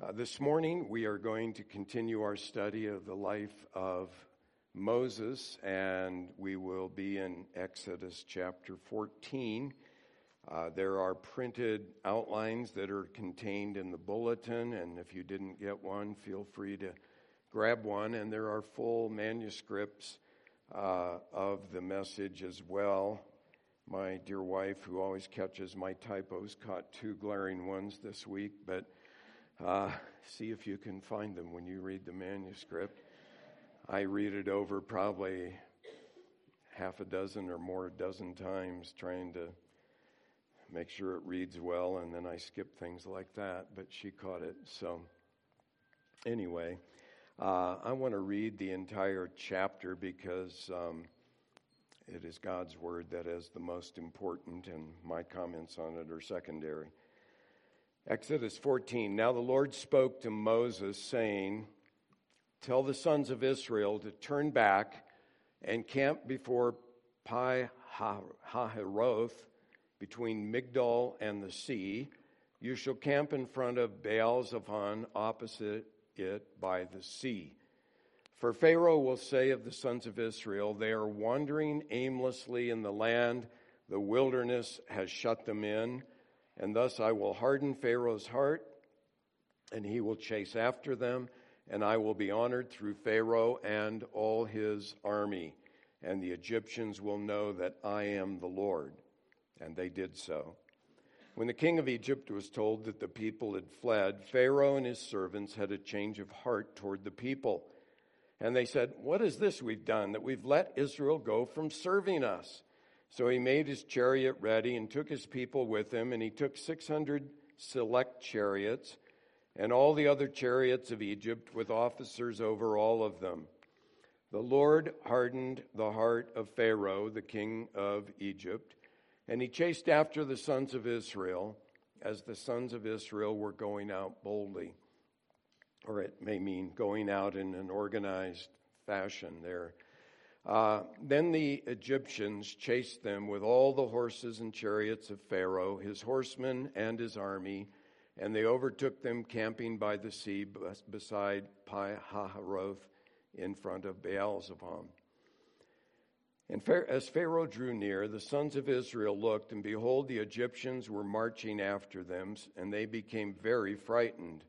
Uh, this morning, we are going to continue our study of the life of Moses, and we will be in Exodus chapter 14. Uh, there are printed outlines that are contained in the bulletin, and if you didn't get one, feel free to grab one. And there are full manuscripts uh, of the message as well. My dear wife, who always catches my typos, caught two glaring ones this week, but uh, see if you can find them when you read the manuscript. I read it over probably half a dozen or more dozen times trying to make sure it reads well, and then I skip things like that, but she caught it. So, anyway, uh, I want to read the entire chapter because um, it is God's word that is the most important, and my comments on it are secondary. Exodus 14. Now the Lord spoke to Moses, saying, Tell the sons of Israel to turn back and camp before Pi Hahiroth, between Migdol and the sea. You shall camp in front of Baal Zephon, opposite it by the sea. For Pharaoh will say of the sons of Israel, They are wandering aimlessly in the land, the wilderness has shut them in. And thus I will harden Pharaoh's heart, and he will chase after them, and I will be honored through Pharaoh and all his army. And the Egyptians will know that I am the Lord. And they did so. When the king of Egypt was told that the people had fled, Pharaoh and his servants had a change of heart toward the people. And they said, What is this we've done that we've let Israel go from serving us? So he made his chariot ready and took his people with him, and he took 600 select chariots and all the other chariots of Egypt with officers over all of them. The Lord hardened the heart of Pharaoh, the king of Egypt, and he chased after the sons of Israel as the sons of Israel were going out boldly. Or it may mean going out in an organized fashion. There uh, then the Egyptians chased them with all the horses and chariots of Pharaoh, his horsemen, and his army, and they overtook them camping by the sea beside Pi Hahiroth in front of Baal Zephon. And as Pharaoh drew near, the sons of Israel looked, and behold, the Egyptians were marching after them, and they became very frightened.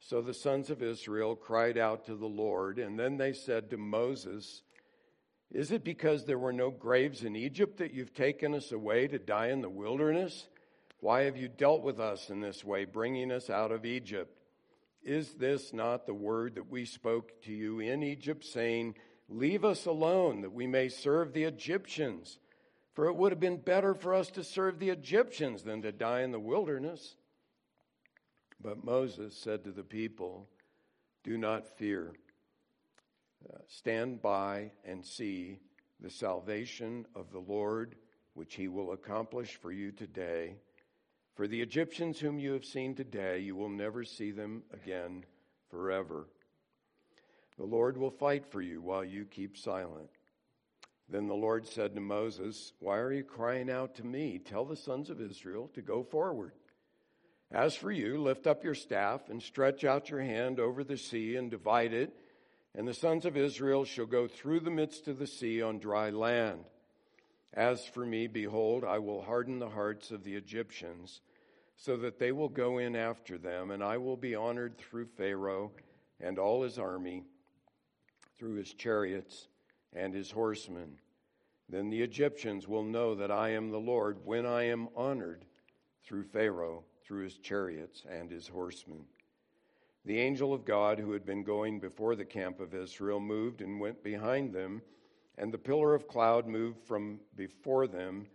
So the sons of Israel cried out to the Lord, and then they said to Moses, is it because there were no graves in Egypt that you've taken us away to die in the wilderness? Why have you dealt with us in this way, bringing us out of Egypt? Is this not the word that we spoke to you in Egypt, saying, Leave us alone that we may serve the Egyptians? For it would have been better for us to serve the Egyptians than to die in the wilderness. But Moses said to the people, Do not fear. Stand by and see the salvation of the Lord, which he will accomplish for you today. For the Egyptians whom you have seen today, you will never see them again forever. The Lord will fight for you while you keep silent. Then the Lord said to Moses, Why are you crying out to me? Tell the sons of Israel to go forward. As for you, lift up your staff and stretch out your hand over the sea and divide it and the sons of Israel shall go through the midst of the sea on dry land. As for me, behold, I will harden the hearts of the Egyptians, so that they will go in after them, and I will be honored through Pharaoh and all his army, through his chariots and his horsemen. Then the Egyptians will know that I am the Lord when I am honored through Pharaoh, through his chariots and his horsemen. The angel of God, who had been going before the camp of Israel, moved and went behind them, and the pillar of cloud moved from before them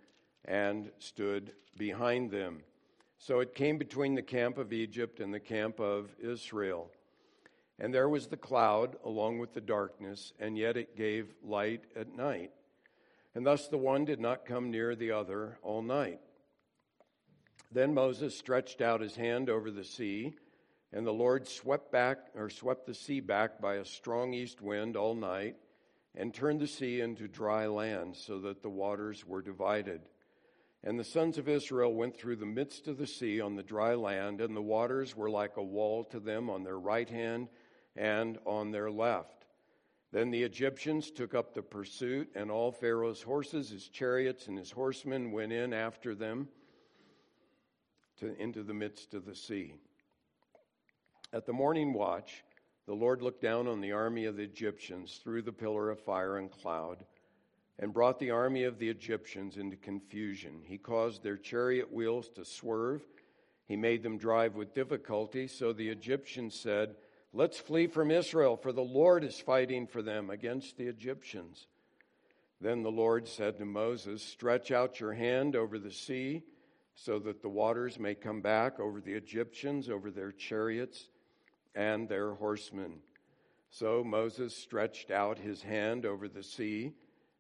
and stood behind them. So it came between the camp of Egypt and the camp of Israel. And there was the cloud along with the darkness, and yet it gave light at night. And thus the one did not come near the other all night. Then Moses stretched out his hand over the sea and the Lord swept back or swept the sea back by a strong east wind all night and turned the sea into dry land so that the waters were divided. And the sons of Israel went through the midst of the sea on the dry land, and the waters were like a wall to them on their right hand and on their left. Then the Egyptians took up the pursuit, and all Pharaoh's horses, his chariots, and his horsemen went in after them to, into the midst of the sea. At the morning watch, the Lord looked down on the army of the Egyptians through the pillar of fire and cloud and brought the army of the Egyptians into confusion. He caused their chariot wheels to swerve. He made them drive with difficulty. So the Egyptians said, Let's flee from Israel, for the Lord is fighting for them against the Egyptians. Then the Lord said to Moses, Stretch out your hand over the sea, so that the waters may come back over the Egyptians, over their chariots and their horsemen. So Moses stretched out his hand over the sea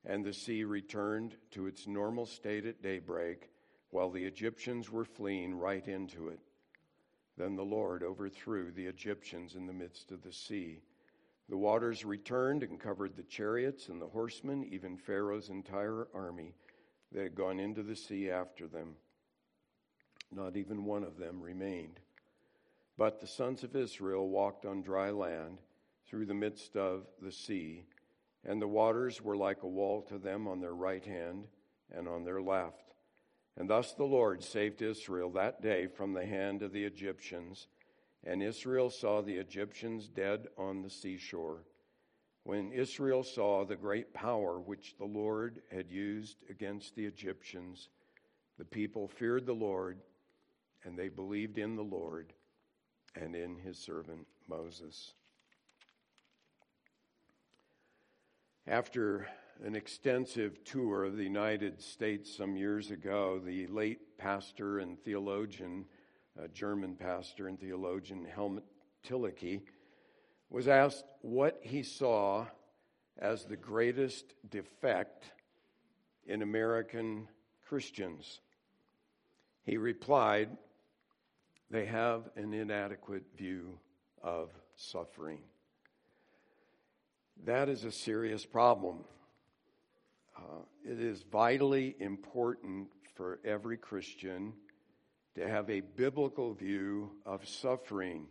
and the sea returned to its normal state at daybreak, while the Egyptians were fleeing right into it. Then the Lord overthrew the Egyptians in the midst of the sea. The waters returned and covered the chariots and the horsemen, even Pharaoh's entire army that had gone into the sea after them. Not even one of them remained. But the sons of Israel walked on dry land through the midst of the sea and the waters were like a wall to them on their right hand and on their left. And thus the Lord saved Israel that day from the hand of the Egyptians. And Israel saw the Egyptians dead on the seashore. When Israel saw the great power which the Lord had used against the Egyptians, the people feared the Lord, and they believed in the Lord and in his servant Moses. After an extensive tour of the United States some years ago, the late pastor and theologian, German pastor and theologian Helmut Thielicke, was asked what he saw as the greatest defect in American Christians. He replied, They have an inadequate view of suffering. That is a serious problem. Uh, it is vitally important for every Christian to have a biblical view of suffering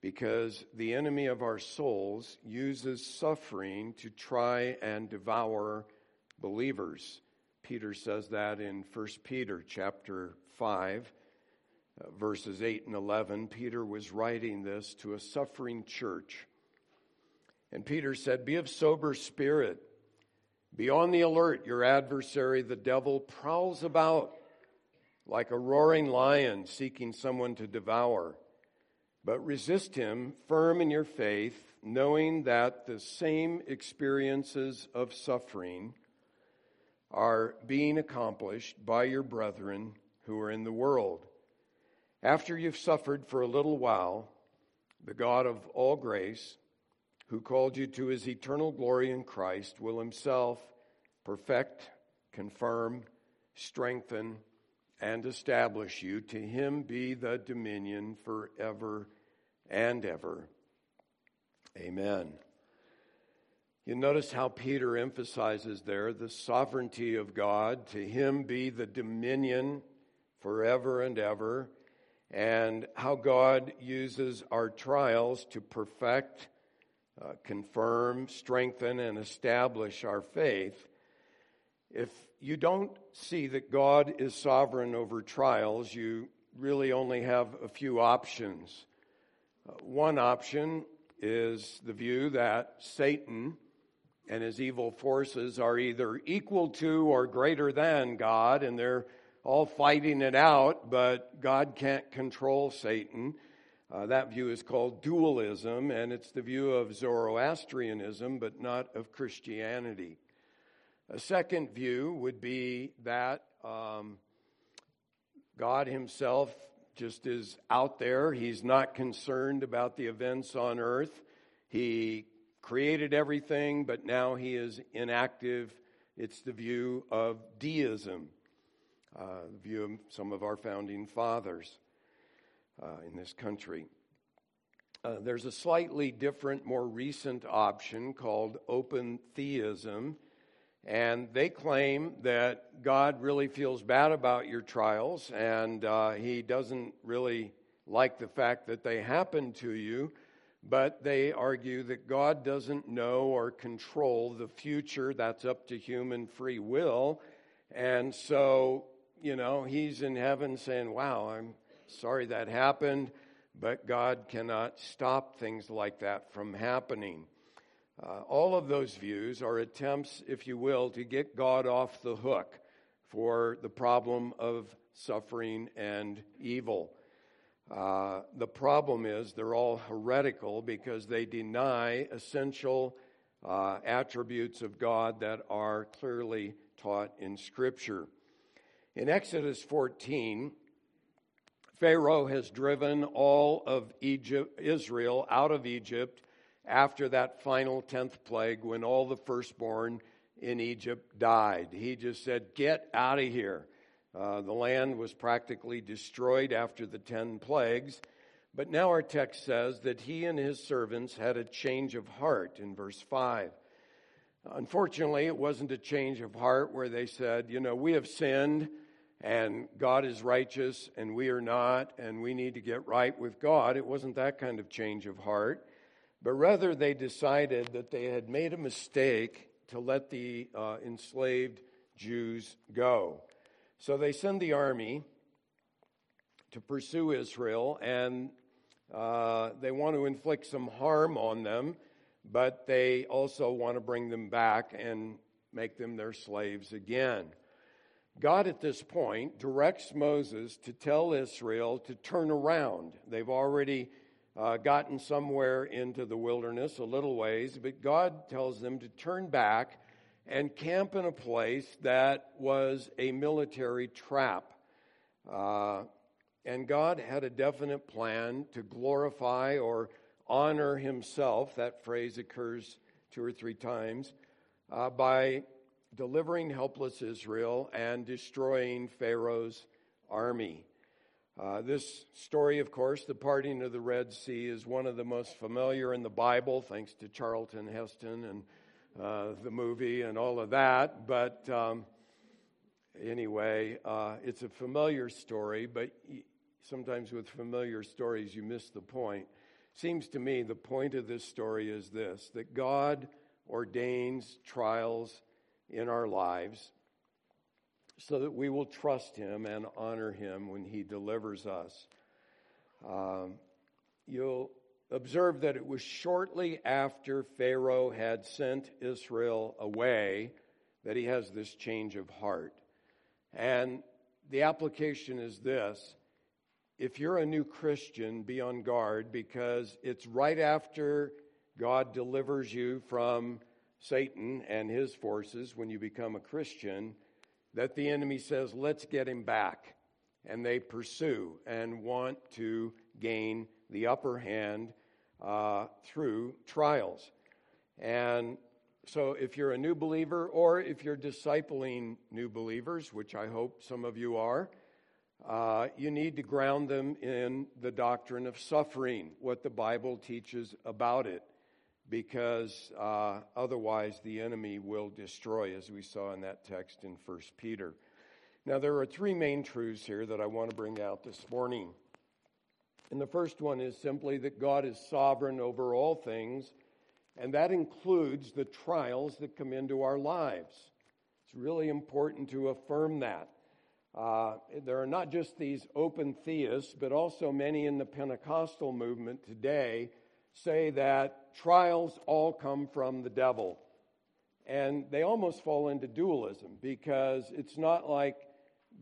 because the enemy of our souls uses suffering to try and devour believers. Peter says that in 1 Peter chapter 5 uh, verses 8 and 11. Peter was writing this to a suffering church. And Peter said, Be of sober spirit. Be on the alert. Your adversary, the devil, prowls about like a roaring lion seeking someone to devour. But resist him, firm in your faith, knowing that the same experiences of suffering are being accomplished by your brethren who are in the world. After you've suffered for a little while, the God of all grace, who called you to his eternal glory in Christ, will himself perfect, confirm, strengthen, and establish you. To him be the dominion forever and ever. Amen. You notice how Peter emphasizes there the sovereignty of God. To him be the dominion forever and ever. And how God uses our trials to perfect uh, confirm, strengthen, and establish our faith. If you don't see that God is sovereign over trials, you really only have a few options. Uh, one option is the view that Satan and his evil forces are either equal to or greater than God, and they're all fighting it out, but God can't control Satan. Uh, that view is called dualism, and it's the view of Zoroastrianism, but not of Christianity. A second view would be that um, God Himself just is out there. He's not concerned about the events on earth. He created everything, but now He is inactive. It's the view of deism, uh, view of some of our founding fathers uh, in this country. Uh, there's a slightly different, more recent option called open theism, And they claim that God really feels bad about your trials and uh, He doesn't really like the fact that they happen to you, but they argue that God doesn't know or control the future. That's up to human free will. And so, you know, He's in heaven saying, Wow, I'm sorry that happened, but God cannot stop things like that from happening. Uh, all of those views are attempts, if you will, to get God off the hook for the problem of suffering and evil. Uh, the problem is they're all heretical because they deny essential uh, attributes of God that are clearly taught in Scripture. In Exodus 14, Pharaoh has driven all of Egypt, Israel out of Egypt after that final 10th plague when all the firstborn in Egypt died. He just said, Get out of here. Uh, the land was practically destroyed after the 10 plagues. But now our text says that he and his servants had a change of heart in verse 5. Unfortunately, it wasn't a change of heart where they said, You know, we have sinned and God is righteous and we are not, and we need to get right with God. It wasn't that kind of change of heart, but rather they decided that they had made a mistake to let the uh, enslaved Jews go. So they send the army to pursue Israel, and uh, they want to inflict some harm on them, but they also want to bring them back and make them their slaves again. God, at this point, directs Moses to tell Israel to turn around. They've already uh, gotten somewhere into the wilderness, a little ways, but God tells them to turn back and camp in a place that was a military trap. Uh, and God had a definite plan to glorify or honor himself. That phrase occurs two or three times uh, by delivering helpless Israel and destroying Pharaoh's army. Uh, this story, of course, the parting of the Red Sea, is one of the most familiar in the Bible, thanks to Charlton Heston and uh, the movie and all of that. But um, anyway, uh, it's a familiar story, but sometimes with familiar stories, you miss the point. Seems to me the point of this story is this that God ordains trials in our lives so that we will trust Him and honor Him when He delivers us. Um, you'll observe that it was shortly after Pharaoh had sent Israel away that he has this change of heart. And the application is this if you're a new Christian, be on guard because it's right after God delivers you from Satan and his forces when you become a Christian that the enemy says, let's get him back. And they pursue and want to gain the upper hand uh, through trials. And so, if you're a new believer or if you're discipling new believers, which I hope some of you are, uh, you need to ground them in the doctrine of suffering, what the Bible teaches about it because uh, otherwise the enemy will destroy, as we saw in that text in 1 Peter. Now, there are three main truths here that I want to bring out this morning. And the first one is simply that God is sovereign over all things, and that includes the trials that come into our lives. It's really important to affirm that. Uh, there are not just these open theists, but also many in the Pentecostal movement today say that trials all come from the devil. And they almost fall into dualism because it's not like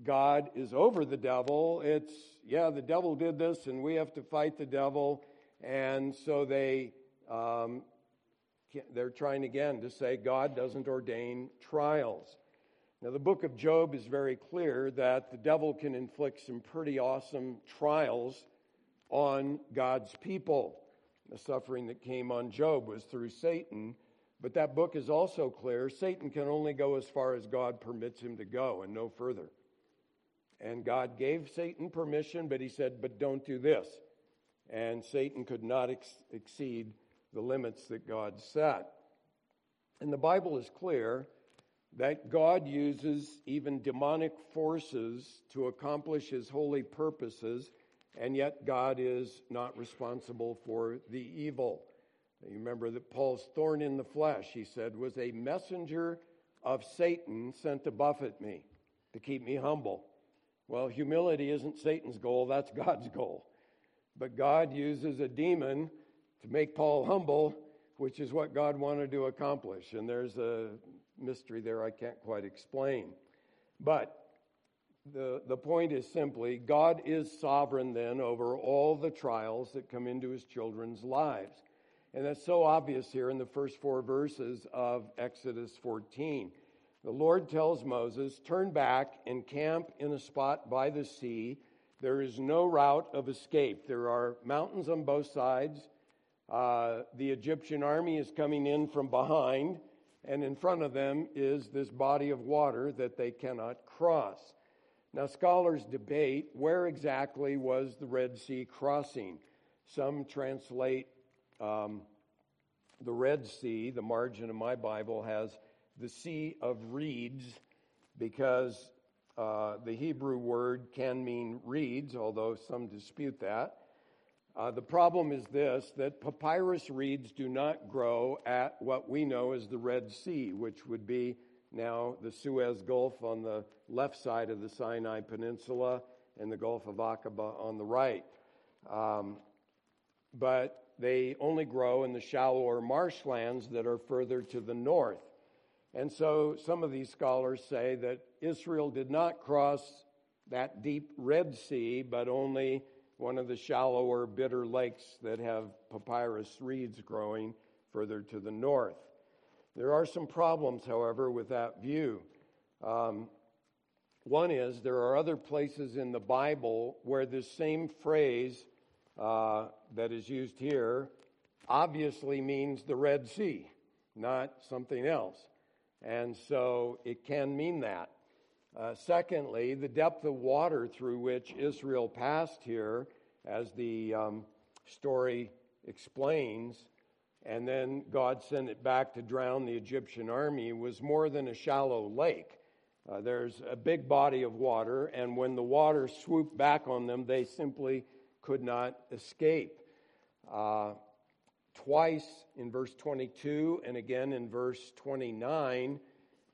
God is over the devil. It's, yeah, the devil did this and we have to fight the devil. And so they, um, they're trying again to say God doesn't ordain trials. Now, the book of Job is very clear that the devil can inflict some pretty awesome trials on God's people. The suffering that came on Job was through Satan. But that book is also clear Satan can only go as far as God permits him to go and no further. And God gave Satan permission, but he said, But don't do this. And Satan could not ex- exceed the limits that God set. And the Bible is clear that God uses even demonic forces to accomplish his holy purposes, and yet God is not responsible for the evil. You remember that Paul's thorn in the flesh, he said, was a messenger of Satan sent to buffet me, to keep me humble. Well, humility isn't Satan's goal, that's God's goal. But God uses a demon to make Paul humble, which is what God wanted to accomplish. And there's a mystery there I can't quite explain. But the, the point is simply God is sovereign then over all the trials that come into his children's lives. And that's so obvious here in the first four verses of Exodus 14. The Lord tells Moses, Turn back and camp in a spot by the sea. There is no route of escape. There are mountains on both sides. Uh, the Egyptian army is coming in from behind, and in front of them is this body of water that they cannot cross. Now, scholars debate where exactly was the Red Sea crossing. Some translate um, the Red Sea, the margin of my Bible has the Sea of Reeds because uh, the Hebrew word can mean reeds, although some dispute that. Uh, the problem is this that papyrus reeds do not grow at what we know as the Red Sea, which would be now the Suez Gulf on the left side of the Sinai Peninsula and the Gulf of Aqaba on the right. Um, but they only grow in the shallower marshlands that are further to the north. And so some of these scholars say that Israel did not cross that deep Red Sea, but only one of the shallower, bitter lakes that have papyrus reeds growing further to the north. There are some problems, however, with that view. Um, one is there are other places in the Bible where this same phrase uh, that is used here obviously means the Red Sea, not something else. And so it can mean that. Uh, secondly, the depth of water through which Israel passed here, as the um, story explains, and then God sent it back to drown the Egyptian army, was more than a shallow lake. Uh, there's a big body of water, and when the water swooped back on them, they simply could not escape. Uh, twice in verse 22 and again in verse 29,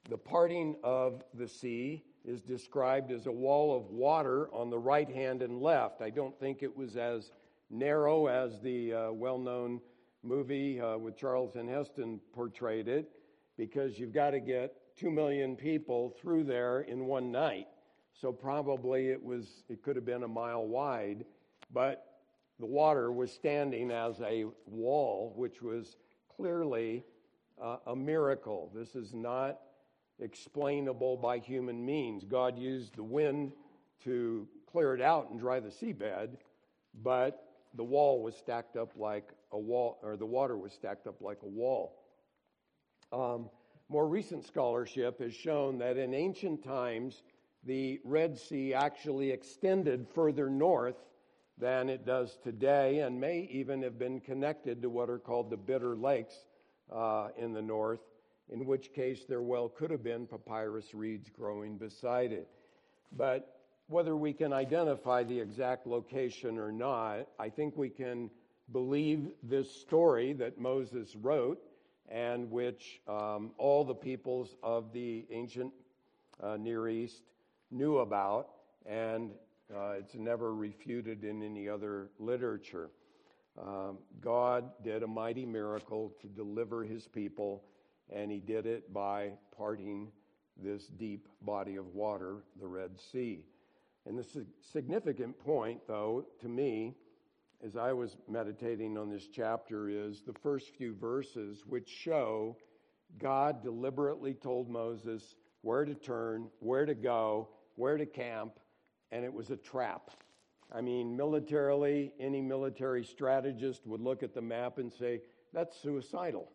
the parting of the sea is described as a wall of water on the right hand and left. I don't think it was as narrow as the uh, well known movie uh, with Charlton Heston portrayed it, because you've got to get two million people through there in one night. So probably it was it could have been a mile wide but the water was standing as a wall, which was clearly uh, a miracle. This is not explainable by human means. God used the wind to clear it out and dry the seabed, but the wall was stacked up like a wall, or the water was stacked up like a wall. Um, more recent scholarship has shown that in ancient times, the Red Sea actually extended further north than it does today and may even have been connected to what are called the Bitter Lakes uh, in the north, in which case there well could have been papyrus reeds growing beside it. But whether we can identify the exact location or not, I think we can believe this story that Moses wrote and which um, all the peoples of the ancient uh, Near East knew about and uh, it's never refuted in any other literature. Um, God did a mighty miracle to deliver his people, and he did it by parting this deep body of water, the Red Sea. And the significant point, though, to me, as I was meditating on this chapter, is the first few verses, which show God deliberately told Moses where to turn, where to go, where to camp, and it was a trap. I mean, militarily, any military strategist would look at the map and say, that's suicidal.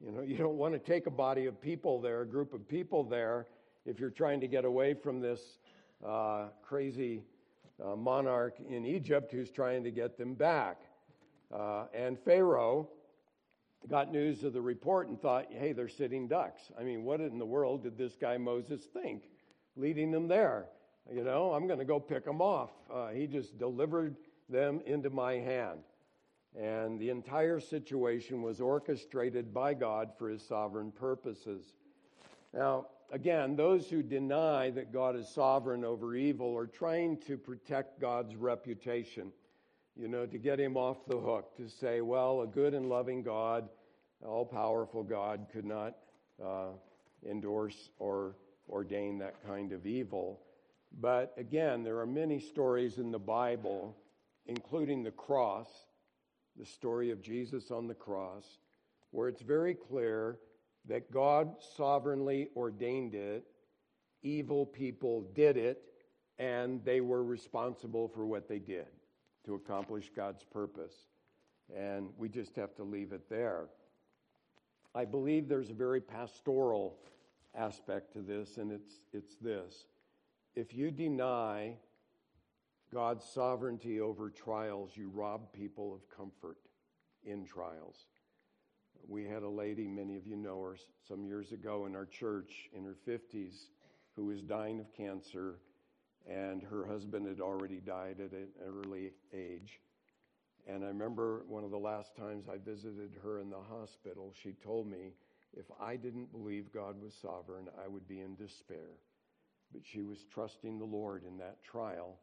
You know, you don't want to take a body of people there, a group of people there, if you're trying to get away from this uh, crazy uh, monarch in Egypt who's trying to get them back. Uh, and Pharaoh got news of the report and thought, hey, they're sitting ducks. I mean, what in the world did this guy Moses think leading them there? You know, I'm going to go pick them off. Uh, he just delivered them into my hand. And the entire situation was orchestrated by God for his sovereign purposes. Now, again, those who deny that God is sovereign over evil are trying to protect God's reputation, you know, to get him off the hook, to say, well, a good and loving God, all powerful God, could not uh, endorse or ordain that kind of evil. But again, there are many stories in the Bible, including the cross, the story of Jesus on the cross, where it's very clear that God sovereignly ordained it, evil people did it, and they were responsible for what they did to accomplish God's purpose. And we just have to leave it there. I believe there's a very pastoral aspect to this, and it's, it's this. If you deny God's sovereignty over trials, you rob people of comfort in trials. We had a lady, many of you know her, some years ago in our church in her 50s who was dying of cancer, and her husband had already died at an early age. And I remember one of the last times I visited her in the hospital, she told me if I didn't believe God was sovereign, I would be in despair. But she was trusting the Lord in that trial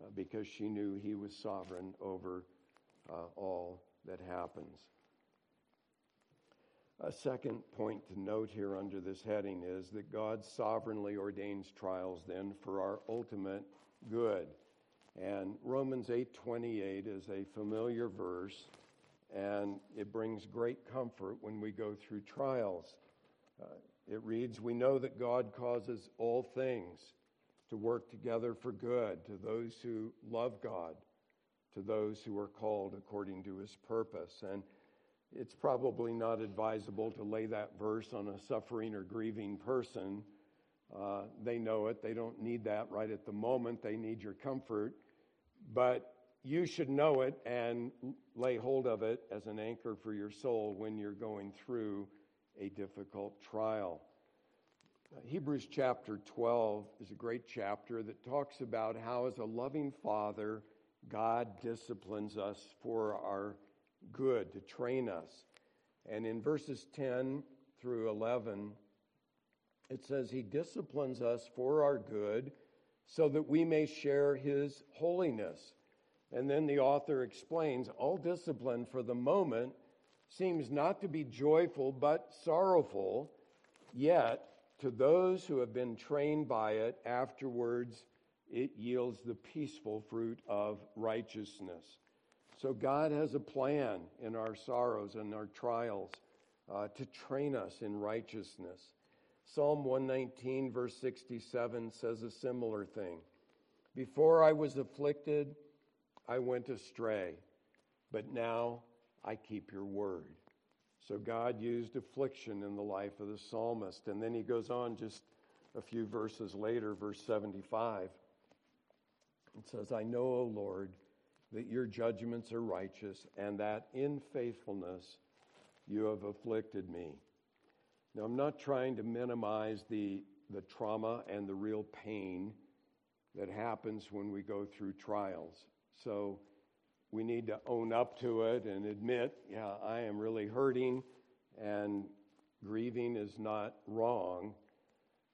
uh, because she knew He was sovereign over uh, all that happens. A second point to note here under this heading is that God sovereignly ordains trials then for our ultimate good. And Romans 8:28 is a familiar verse and it brings great comfort when we go through trials. Uh, it reads, "We know that God causes all things to work together for good to those who love God, to those who are called according to his purpose." And it's probably not advisable to lay that verse on a suffering or grieving person. Uh, they know it. They don't need that right at the moment. They need your comfort. But you should know it and lay hold of it as an anchor for your soul when you're going through a difficult trial. Uh, Hebrews chapter 12 is a great chapter that talks about how, as a loving father, God disciplines us for our good, to train us. And in verses 10 through 11, it says, He disciplines us for our good so that we may share His holiness. And then the author explains all discipline for the moment seems not to be joyful but sorrowful, yet to those who have been trained by it, afterwards it yields the peaceful fruit of righteousness. So God has a plan in our sorrows and our trials uh, to train us in righteousness. Psalm 119, verse 67 says a similar thing. Before I was afflicted, I went astray, but now I keep your word. So God used affliction in the life of the psalmist. And then he goes on just a few verses later, verse 75. It says, I know, O Lord, that your judgments are righteous, and that in faithfulness you have afflicted me. Now, I'm not trying to minimize the, the trauma and the real pain that happens when we go through trials. So we need to own up to it and admit, yeah, I am really hurting, and grieving is not wrong.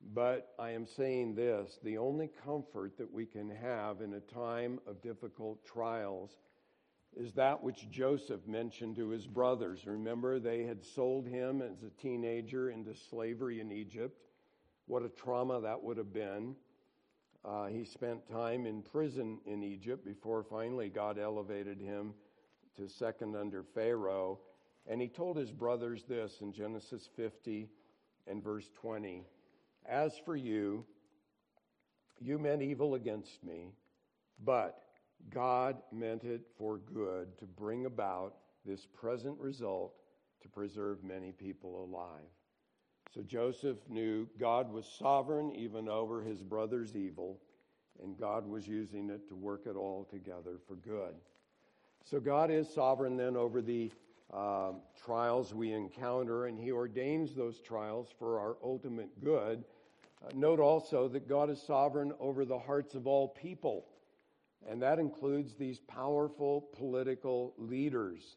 But I am saying this the only comfort that we can have in a time of difficult trials is that which Joseph mentioned to his brothers. Remember, they had sold him as a teenager into slavery in Egypt. What a trauma that would have been. Uh, he spent time in prison in Egypt before finally God elevated him to second under Pharaoh. And he told his brothers this in Genesis 50 and verse 20. As for you, you meant evil against me, but God meant it for good to bring about this present result to preserve many people alive. So Joseph knew God was sovereign even over his brother's evil, and God was using it to work it all together for good. So God is sovereign then over the um, trials we encounter, and He ordains those trials for our ultimate good. Uh, note also that God is sovereign over the hearts of all people, and that includes these powerful political leaders.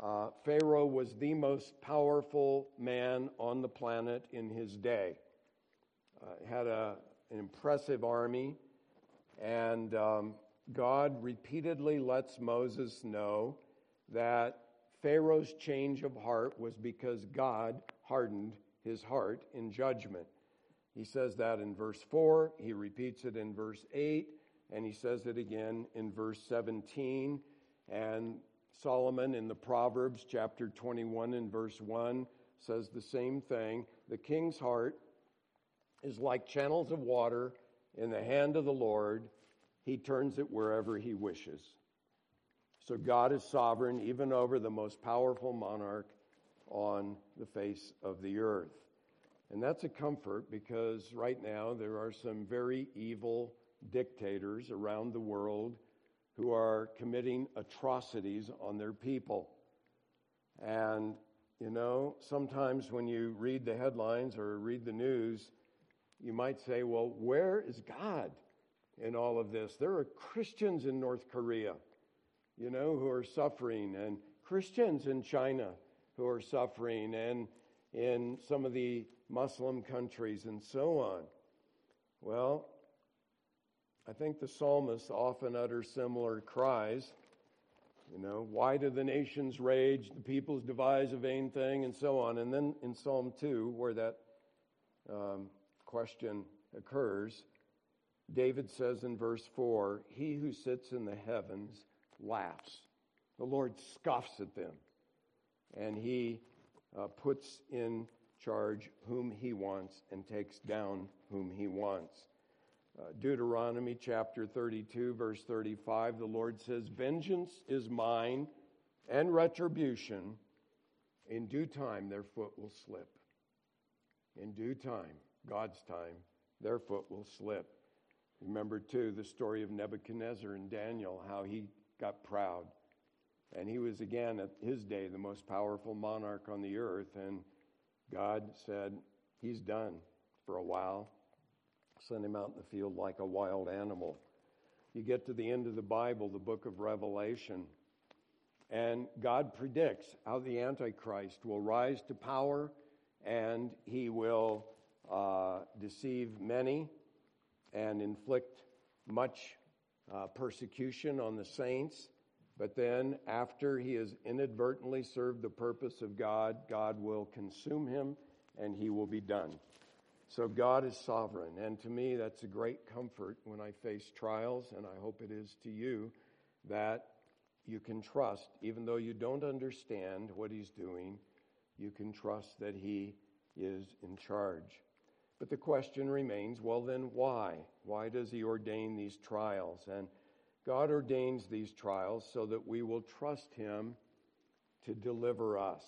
Uh, Pharaoh was the most powerful man on the planet in his day. Uh, had a, an impressive army, and um, God repeatedly lets Moses know that Pharaoh's change of heart was because God hardened his heart in judgment. He says that in verse 4, he repeats it in verse 8, and he says it again in verse 17. And Solomon in the Proverbs, chapter 21, and verse 1, says the same thing. The king's heart is like channels of water in the hand of the Lord, he turns it wherever he wishes. So God is sovereign even over the most powerful monarch on the face of the earth. And that's a comfort because right now there are some very evil dictators around the world who are committing atrocities on their people. And, you know, sometimes when you read the headlines or read the news, you might say, well, where is God in all of this? There are Christians in North Korea you know, who are suffering, and Christians in China who are suffering, and in some of the Muslim countries, and so on. Well, I think the psalmist often utters similar cries. You know, why do the nations rage, the peoples devise a vain thing, and so on. And then in Psalm 2, where that um, question occurs, David says in verse 4 He who sits in the heavens laughs. The Lord scoffs at them, and he uh, puts in charge whom he wants and takes down whom he wants. Uh, Deuteronomy chapter 32, verse 35, the Lord says, Vengeance is mine and retribution. In due time, their foot will slip. In due time, God's time, their foot will slip. Remember, too, the story of Nebuchadnezzar and Daniel, how he got proud. And he was, again, at his day, the most powerful monarch on the earth. And God said, He's done for a while. Send him out in the field like a wild animal. You get to the end of the Bible, the book of Revelation, and God predicts how the Antichrist will rise to power and he will uh, deceive many and inflict much uh, persecution on the saints. But then, after he has inadvertently served the purpose of God, God will consume him and he will be done. So, God is sovereign. And to me, that's a great comfort when I face trials, and I hope it is to you, that you can trust, even though you don't understand what he's doing, you can trust that he is in charge. But the question remains well, then why? Why does He ordain these trials? And God ordains these trials so that we will trust Him to deliver us.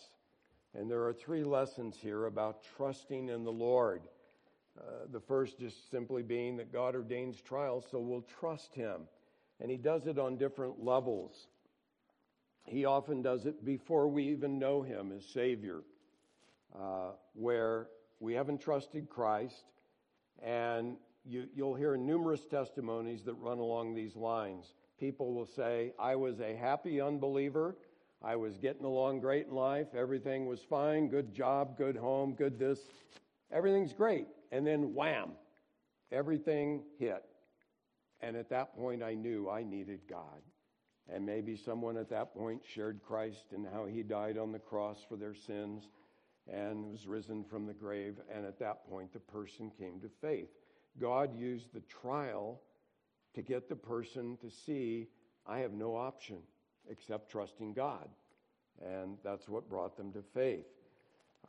And there are three lessons here about trusting in the Lord. Uh, the first just simply being that God ordains trials so we'll trust Him. And He does it on different levels. He often does it before we even know Him as Savior, uh, where we haven't trusted Christ, and you, will hear numerous testimonies that run along these lines. People will say, I was a happy unbeliever. I was getting along great in life. Everything was fine. Good job, good home, good this. Everything's great. And then wham, everything hit. And at that point, I knew I needed God. And maybe someone at that point shared Christ and how he died on the cross for their sins and was risen from the grave. And at that point, the person came to faith. God used the trial to get the person to see, I have no option except trusting God. And that's what brought them to faith.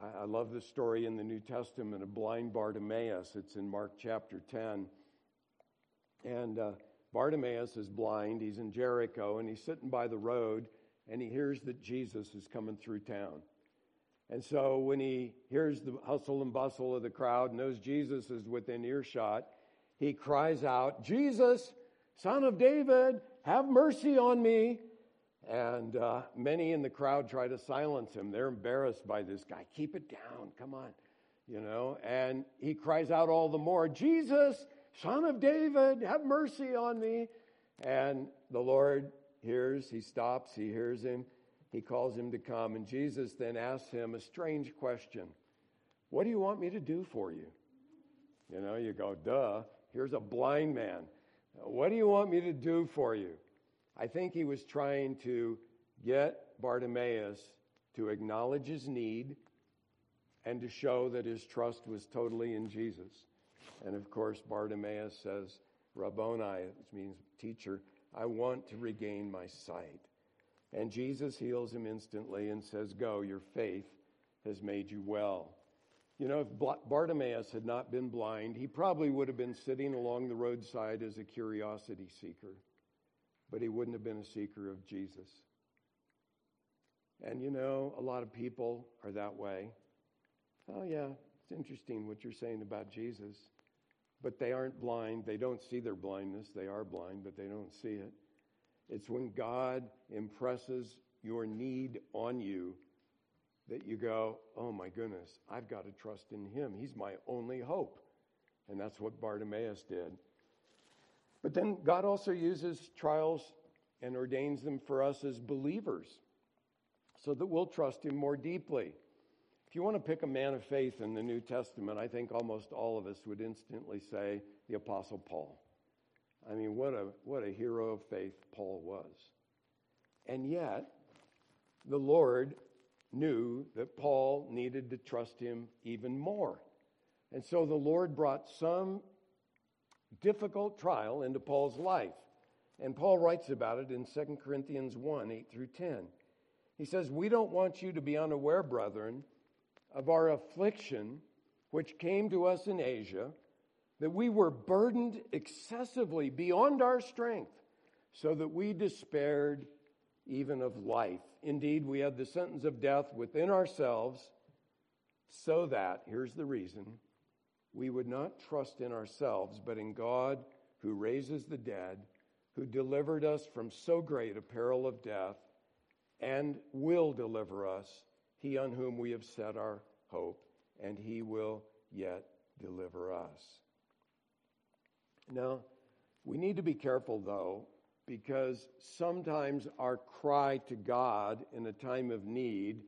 I, I love the story in the New Testament of blind Bartimaeus. It's in Mark chapter 10. And uh, Bartimaeus is blind. He's in Jericho and he's sitting by the road and he hears that Jesus is coming through town. And so when he hears the hustle and bustle of the crowd, knows Jesus is within earshot, he cries out, Jesus, son of David, have mercy on me. And uh, many in the crowd try to silence him. They're embarrassed by this guy. Keep it down, come on. You know, and he cries out all the more, Jesus, son of David, have mercy on me. And the Lord hears, he stops, he hears him, he calls him to come. And Jesus then asks him a strange question What do you want me to do for you? You know, you go, duh, here's a blind man. What do you want me to do for you? I think he was trying to get Bartimaeus to acknowledge his need and to show that his trust was totally in Jesus. And of course, Bartimaeus says, Rabboni, which means teacher, I want to regain my sight. And Jesus heals him instantly and says, Go, your faith has made you well. You know, if Bartimaeus had not been blind, he probably would have been sitting along the roadside as a curiosity seeker, but he wouldn't have been a seeker of Jesus. And you know, a lot of people are that way. Oh, yeah, it's interesting what you're saying about Jesus. But they aren't blind. They don't see their blindness. They are blind, but they don't see it. It's when God impresses your need on you that you go, oh my goodness, I've got to trust in Him. He's my only hope. And that's what Bartimaeus did. But then God also uses trials and ordains them for us as believers so that we'll trust Him more deeply. If you want to pick a man of faith in the New Testament, I think almost all of us would instantly say the Apostle Paul. I mean, what a, what a hero of faith Paul was. And yet, the Lord knew that Paul needed to trust him even more. And so the Lord brought some difficult trial into Paul's life. And Paul writes about it in 2 Corinthians 1 8 through 10. He says, We don't want you to be unaware, brethren of our affliction which came to us in Asia, that we were burdened excessively beyond our strength, so that we despaired even of life. Indeed, we had the sentence of death within ourselves, so that, here's the reason, we would not trust in ourselves, but in God who raises the dead, who delivered us from so great a peril of death, and will deliver us he on whom we have set our hope, and he will yet deliver us. Now, we need to be careful, though, because sometimes our cry to God in a time of need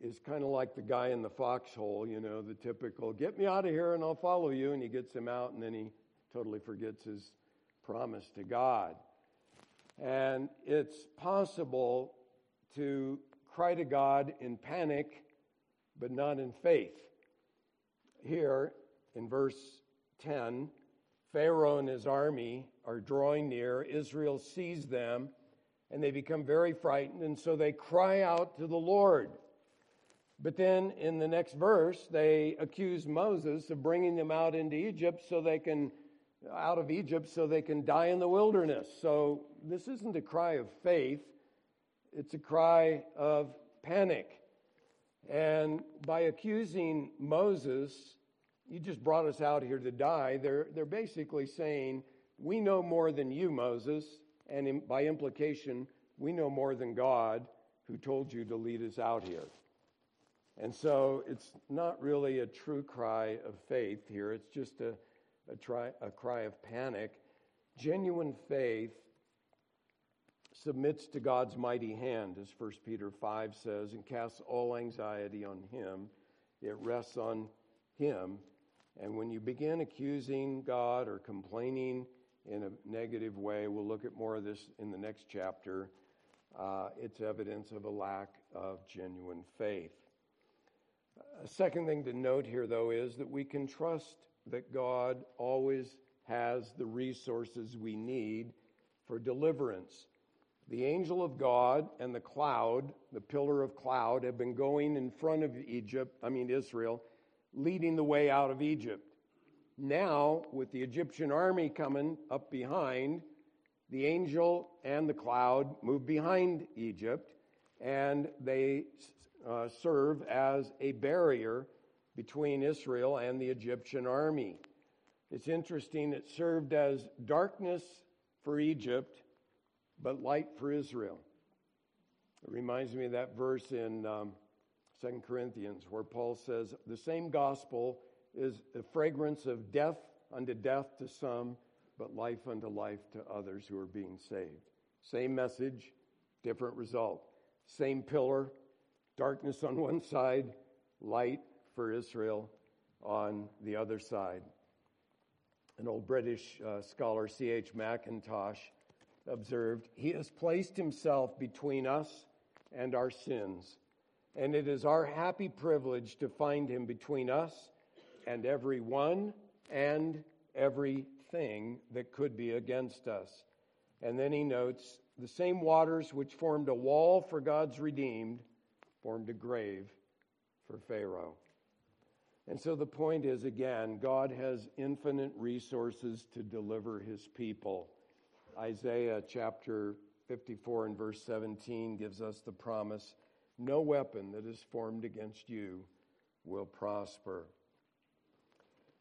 is kind of like the guy in the foxhole, you know, the typical, get me out of here and I'll follow you. And he gets him out and then he totally forgets his promise to God. And it's possible to cry to God in panic, but not in faith. Here in verse 10, Pharaoh and his army are drawing near. Israel sees them, and they become very frightened, and so they cry out to the Lord. But then in the next verse, they accuse Moses of bringing them out into Egypt so they can, out of Egypt, so they can die in the wilderness. So this isn't a cry of faith, it's a cry of panic. And by accusing Moses, you just brought us out here to die, they're, they're basically saying, We know more than you, Moses, and in, by implication, we know more than God who told you to lead us out here. And so it's not really a true cry of faith here, it's just a, a, try, a cry of panic. Genuine faith submits to God's mighty hand, as 1 Peter 5 says, and casts all anxiety on Him. It rests on Him. And when you begin accusing God or complaining in a negative way, we'll look at more of this in the next chapter, uh, it's evidence of a lack of genuine faith. A second thing to note here, though, is that we can trust that God always has the resources we need for deliverance. The angel of God and the cloud, the pillar of cloud, have been going in front of Egypt, I mean Israel, leading the way out of Egypt. Now, with the Egyptian army coming up behind, the angel and the cloud move behind Egypt, and they uh, serve as a barrier between Israel and the Egyptian army. It's interesting, it served as darkness for Egypt but light for Israel. It reminds me of that verse in um, 2 Corinthians where Paul says, The same gospel is a fragrance of death unto death to some, but life unto life to others who are being saved. Same message, different result. Same pillar, darkness on one side, light for Israel on the other side. An old British uh, scholar, C.H. Mackintosh, observed, He has placed Himself between us and our sins, and it is our happy privilege to find Him between us and every one and everything that could be against us. And then he notes the same waters which formed a wall for God's redeemed formed a grave for Pharaoh. And so the point is again, God has infinite resources to deliver his people. Isaiah chapter 54 and verse 17 gives us the promise no weapon that is formed against you will prosper.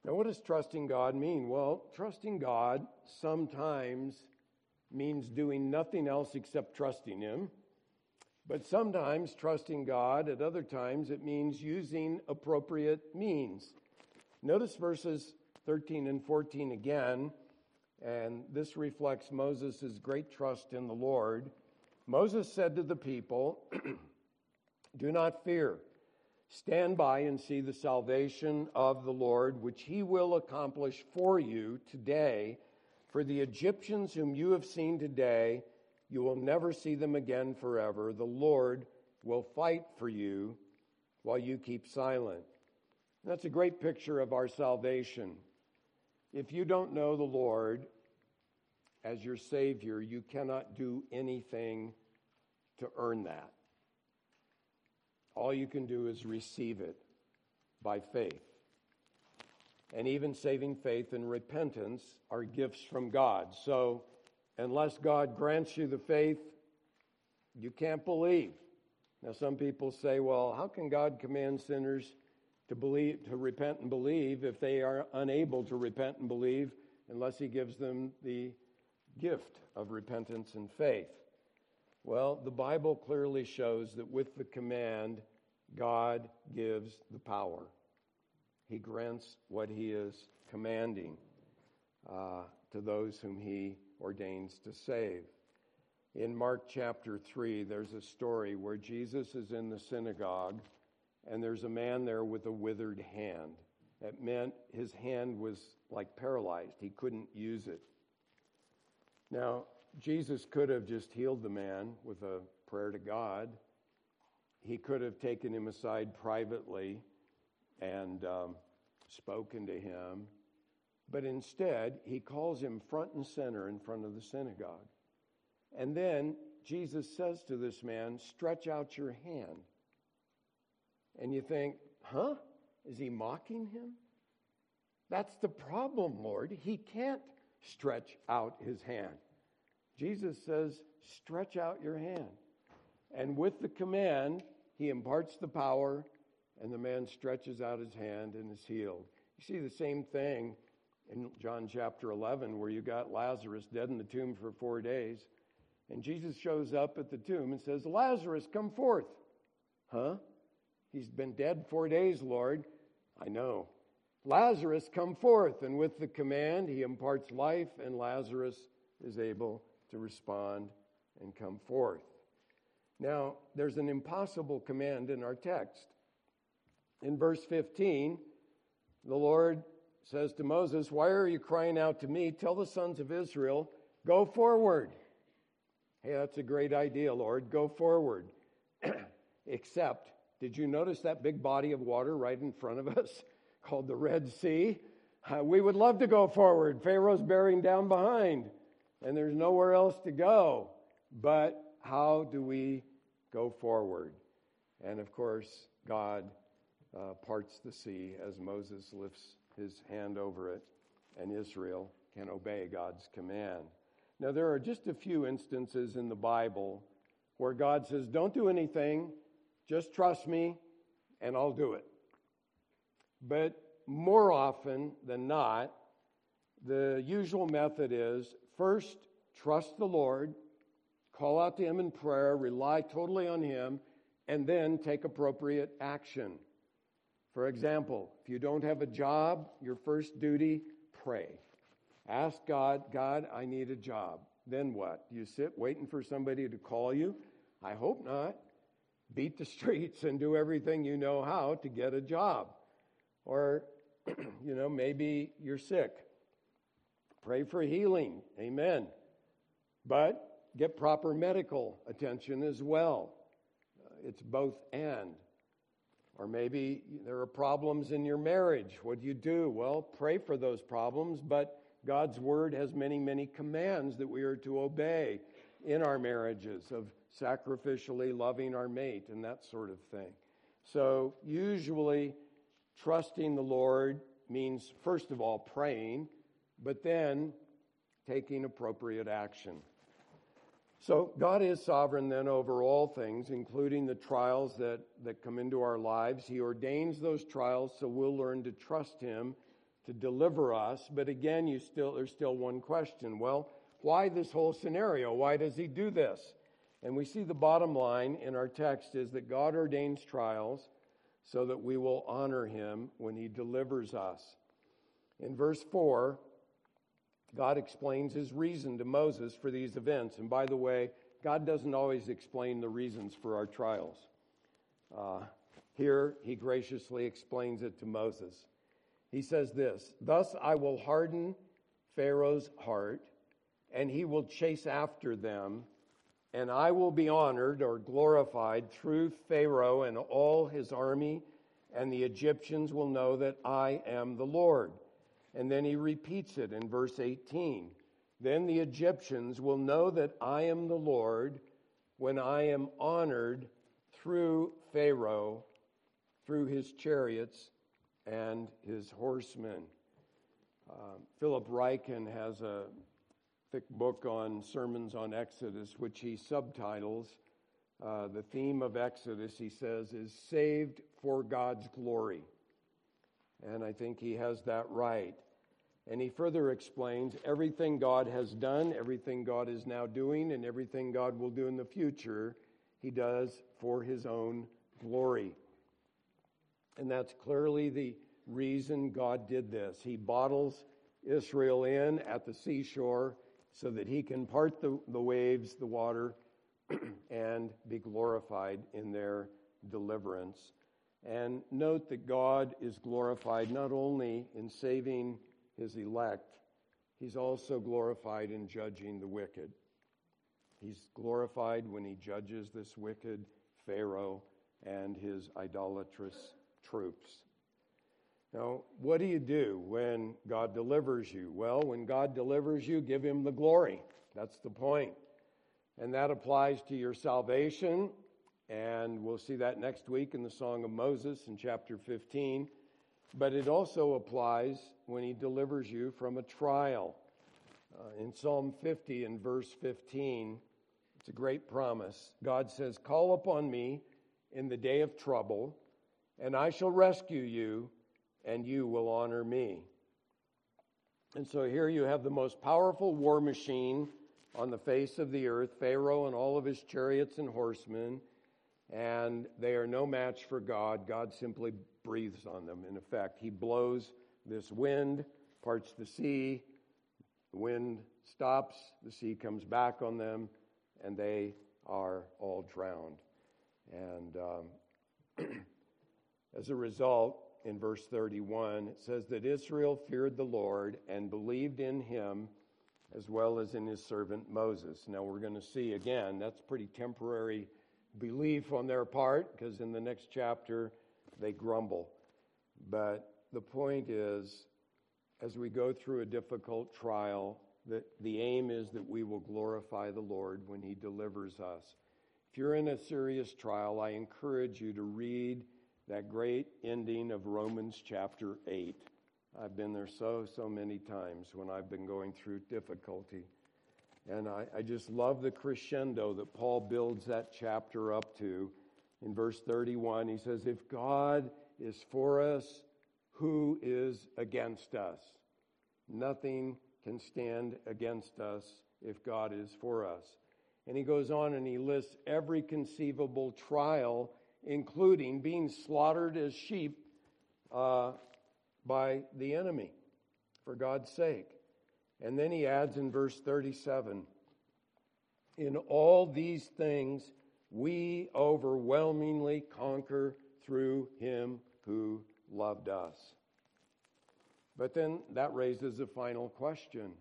Now, what does trusting God mean? Well, trusting God sometimes means doing nothing else except trusting Him. But sometimes trusting God, at other times, it means using appropriate means. Notice verses 13 and 14 again, and this reflects Moses' great trust in the Lord. Moses said to the people, Do not fear. Stand by and see the salvation of the Lord, which he will accomplish for you today. For the Egyptians whom you have seen today, you will never see them again forever. The Lord will fight for you while you keep silent. That's a great picture of our salvation. If you don't know the Lord as your Savior, you cannot do anything to earn that. All you can do is receive it by faith. And even saving faith and repentance are gifts from God. So, unless God grants you the faith, you can't believe. Now, some people say, well, how can God command sinners to believe, to repent and believe if they are unable to repent and believe unless He gives them the gift of repentance and faith? Well, the Bible clearly shows that with the command, God gives the power. He grants what He is commanding uh, to those whom He ordains to save. In Mark chapter 3, there's a story where Jesus is in the synagogue and there's a man there with a withered hand. That meant his hand was like paralyzed, he couldn't use it. Now, Jesus could have just healed the man with a prayer to God. He could have taken him aside privately and um, spoken to him. But instead, he calls him front and center in front of the synagogue. And then Jesus says to this man, Stretch out your hand. And you think, huh? Is he mocking him? That's the problem, Lord. He can't stretch out his hand. Jesus says, Stretch out your hand. And with the command, he imparts the power, and the man stretches out his hand and is healed. You see the same thing in John chapter 11, where you got Lazarus dead in the tomb for four days. And Jesus shows up at the tomb and says, Lazarus, come forth. Huh? He's been dead four days, Lord. I know. Lazarus, come forth. And with the command, he imparts life, and Lazarus is able to respond and come forth. Now, there's an impossible command in our text. In verse 15, the Lord says to Moses, Why are you crying out to me? Tell the sons of Israel, go forward. Hey, that's a great idea, Lord. Go forward. Except, did you notice that big body of water right in front of us called the Red Sea? Uh, we would love to go forward. Pharaoh's bearing down behind, and there's nowhere else to go. But how do we go forward. And of course, God uh, parts the sea as Moses lifts his hand over it, and Israel can obey God's command. Now, there are just a few instances in the Bible where God says, Don't do anything, just trust me, and I'll do it. But more often than not, the usual method is first trust the Lord call out to Him in prayer, rely totally on Him, and then take appropriate action. For example, if you don't have a job, your first duty, pray. Ask God, God, I need a job. Then what? You sit waiting for somebody to call you? I hope not. Beat the streets and do everything you know how to get a job. Or, you know, maybe you're sick. Pray for healing. Amen. But get proper medical attention as well. Uh, it's both and. Or maybe there are problems in your marriage. What do you do? Well, pray for those problems, but God's word has many, many commands that we are to obey in our marriages of sacrificially loving our mate and that sort of thing. So, usually, trusting the Lord means, first of all, praying, but then taking appropriate action. So, God is sovereign then over all things, including the trials that, that come into our lives. He ordains those trials so we'll learn to trust Him to deliver us. But again, you still, there's still one question. Well, why this whole scenario? Why does He do this? And we see the bottom line in our text is that God ordains trials so that we will honor Him when He delivers us. In verse 4, God explains his reason to Moses for these events. And by the way, God doesn't always explain the reasons for our trials. Uh, here, he graciously explains it to Moses. He says this Thus I will harden Pharaoh's heart, and he will chase after them, and I will be honored or glorified through Pharaoh and all his army, and the Egyptians will know that I am the Lord. And then he repeats it in verse 18. Then the Egyptians will know that I am the Lord when I am honored through Pharaoh, through his chariots and his horsemen. Uh, Philip Ryken has a thick book on sermons on Exodus, which he subtitles. Uh, the theme of Exodus, he says, is saved for God's glory. And I think he has that right. And he further explains everything God has done, everything God is now doing, and everything God will do in the future, he does for his own glory. And that's clearly the reason God did this. He bottles Israel in at the seashore so that he can part the, the waves, the water, and be glorified in their deliverance. And note that God is glorified not only in saving his elect, he's also glorified in judging the wicked. He's glorified when he judges this wicked Pharaoh and his idolatrous troops. Now, what do you do when God delivers you? Well, when God delivers you, give him the glory. That's the point. And that applies to your salvation. And we'll see that next week in the Song of Moses in chapter 15 but it also applies when he delivers you from a trial. Uh, in Psalm 50 and verse 15, it's a great promise. God says, Call upon me in the day of trouble, and I shall rescue you, and you will honor me. And so here you have the most powerful war machine on the face of the earth Pharaoh and all of his chariots and horsemen, and they are no match for God. God simply breathes on them. In effect, he blows this wind, parts the sea, the wind stops, the sea comes back on them, and they are all drowned. And um, as a result, in verse 31, it says that Israel feared the Lord and believed in him as well as in his servant Moses. Now we're going to see again, that's pretty temporary belief on their part because in the next chapter they grumble. But the point is, as we go through a difficult trial, that the aim is that we will glorify the Lord when He delivers us. If you're in a serious trial, I encourage you to read that great ending of Romans chapter 8. I've been there so, so many times when I've been going through difficulty. And I, I just love the crescendo that Paul builds that chapter up to. In verse 31, he says, If God is for us, who is against us? Nothing can stand against us if God is for us. And he goes on and he lists every conceivable trial, including being slaughtered as sheep uh, by the enemy for God's sake. And then he adds in verse 37 In all these things, we overwhelmingly conquer through him who loved us. But then that raises a final question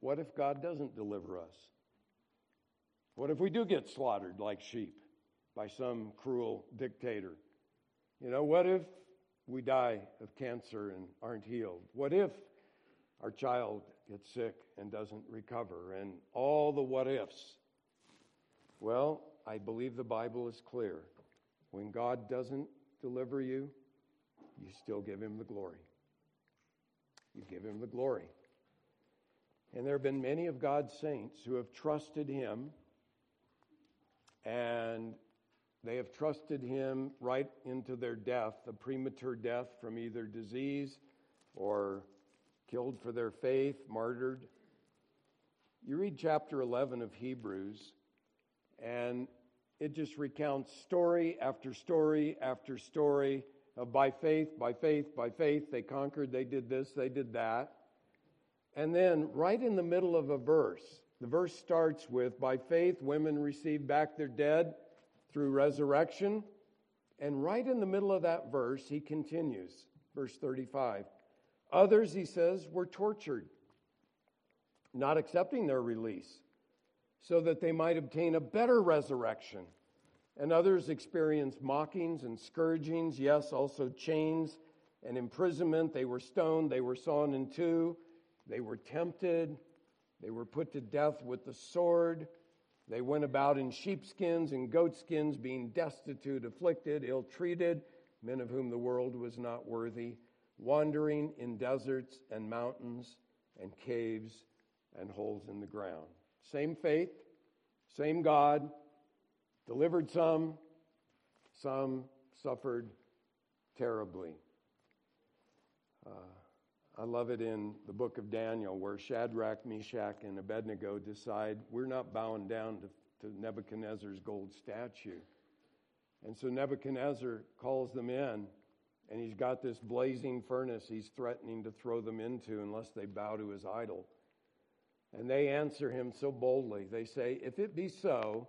What if God doesn't deliver us? What if we do get slaughtered like sheep by some cruel dictator? You know, what if we die of cancer and aren't healed? What if our child gets sick and doesn't recover? And all the what ifs. Well, I believe the Bible is clear. When God doesn't deliver you, you still give him the glory. You give him the glory. And there have been many of God's saints who have trusted him, and they have trusted him right into their death, a premature death from either disease or killed for their faith, martyred. You read chapter 11 of Hebrews, and it just recounts story after story after story of by faith, by faith, by faith, they conquered, they did this, they did that. And then, right in the middle of a verse, the verse starts with, By faith, women received back their dead through resurrection. And right in the middle of that verse, he continues, verse 35. Others, he says, were tortured, not accepting their release, so that they might obtain a better resurrection. And others experienced mockings and scourgings, yes, also chains and imprisonment. They were stoned, they were sawn in two, they were tempted, they were put to death with the sword. They went about in sheepskins and goatskins, being destitute, afflicted, ill treated, men of whom the world was not worthy, wandering in deserts and mountains and caves and holes in the ground. Same faith, same God, delivered some, some suffered terribly. Uh, I love it in the book of Daniel where Shadrach, Meshach, and Abednego decide we're not bowing down to, to Nebuchadnezzar's gold statue. And so Nebuchadnezzar calls them in, and he's got this blazing furnace he's threatening to throw them into unless they bow to his idol. And they answer him so boldly. They say, If it be so,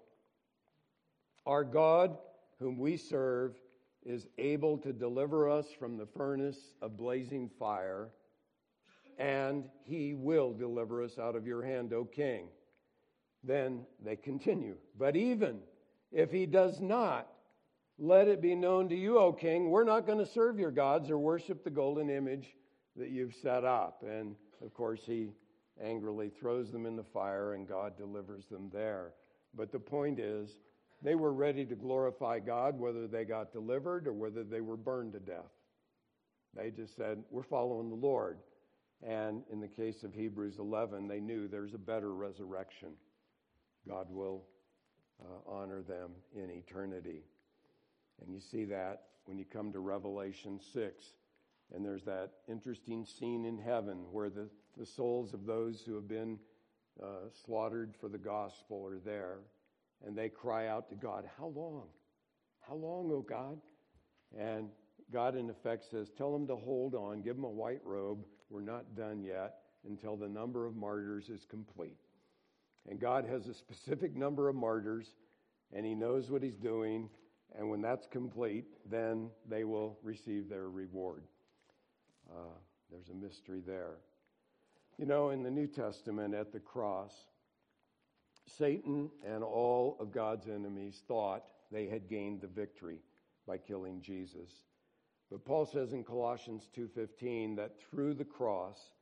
our God, whom we serve, is able to deliver us from the furnace of blazing fire and he will deliver us out of your hand, O king. Then they continue. But even if he does not, let it be known to you, O king, we're not going to serve your gods or worship the golden image that you've set up. And of course, he angrily throws them in the fire, and God delivers them there. But the point is, they were ready to glorify God whether they got delivered or whether they were burned to death. They just said, We're following the Lord. And in the case of Hebrews 11, they knew there's a better resurrection. God will uh, honor them in eternity. And you see that when you come to Revelation 6. And there's that interesting scene in heaven where the, the souls of those who have been uh, slaughtered for the gospel are there. And they cry out to God, How long? How long, O God? And God, in effect, says, Tell them to hold on, give them a white robe. We're not done yet until the number of martyrs is complete. And God has a specific number of martyrs, and He knows what He's doing. And when that's complete, then they will receive their reward. Uh, there's a mystery there. You know, in the New Testament at the cross, Satan and all of God's enemies thought they had gained the victory by killing Jesus. But Paul says in Colossians 2:15 that through the cross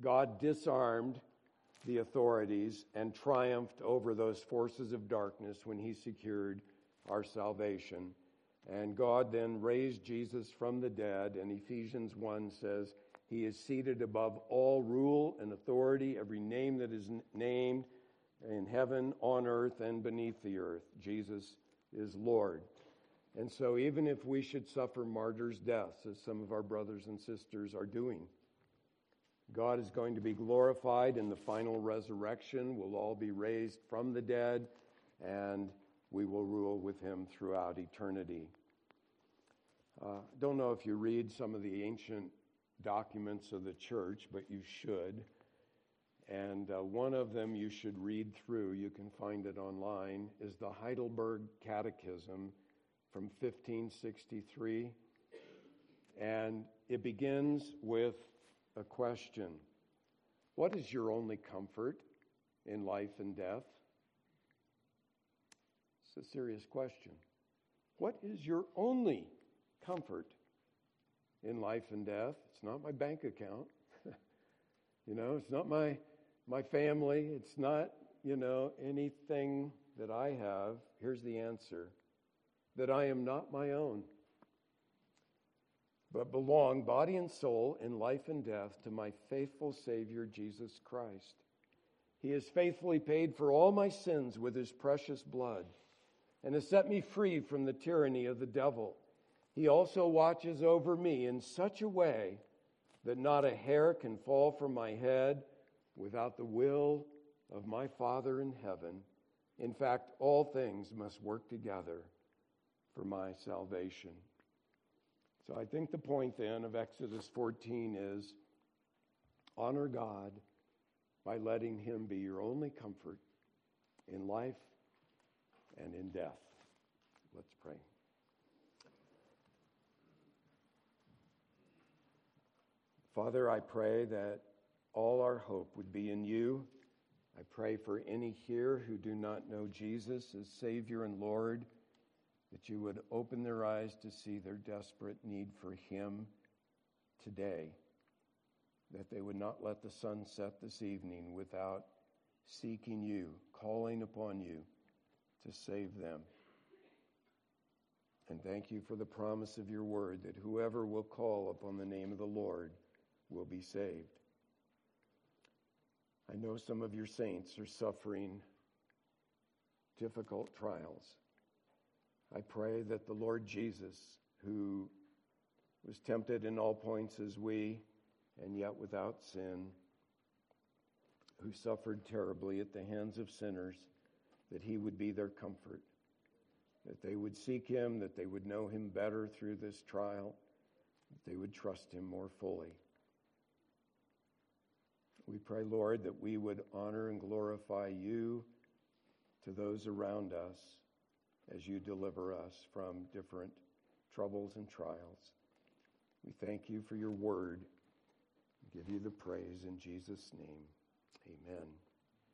God disarmed the authorities and triumphed over those forces of darkness when he secured our salvation. And God then raised Jesus from the dead and Ephesians 1 says he is seated above all rule and authority every name that is named in heaven, on earth, and beneath the earth. Jesus is Lord. And so, even if we should suffer martyrs' deaths, as some of our brothers and sisters are doing, God is going to be glorified in the final resurrection. We'll all be raised from the dead, and we will rule with him throughout eternity. Uh, don't know if you read some of the ancient documents of the church, but you should. And uh, one of them you should read through, you can find it online, is the Heidelberg Catechism from 1563. And it begins with a question What is your only comfort in life and death? It's a serious question. What is your only comfort in life and death? It's not my bank account. you know, it's not my my family, it's not, you know, anything that I have. Here's the answer that I am not my own, but belong, body and soul, in life and death, to my faithful Savior, Jesus Christ. He has faithfully paid for all my sins with his precious blood and has set me free from the tyranny of the devil. He also watches over me in such a way that not a hair can fall from my head without the will of my Father in heaven. In fact, all things must work together for my salvation. So I think the point then of Exodus 14 is honor God by letting Him be your only comfort in life and in death. Let's pray. Father, I pray that all our hope would be in you. I pray for any here who do not know Jesus as Savior and Lord, that you would open their eyes to see their desperate need for Him today, that they would not let the sun set this evening without seeking you, calling upon you to save them. And thank you for the promise of your word that whoever will call upon the name of the Lord will be saved. I know some of your saints are suffering difficult trials. I pray that the Lord Jesus, who was tempted in all points as we, and yet without sin, who suffered terribly at the hands of sinners, that he would be their comfort, that they would seek him, that they would know him better through this trial, that they would trust him more fully. We pray, Lord, that we would honor and glorify you to those around us as you deliver us from different troubles and trials. We thank you for your word. We give you the praise in Jesus' name. Amen.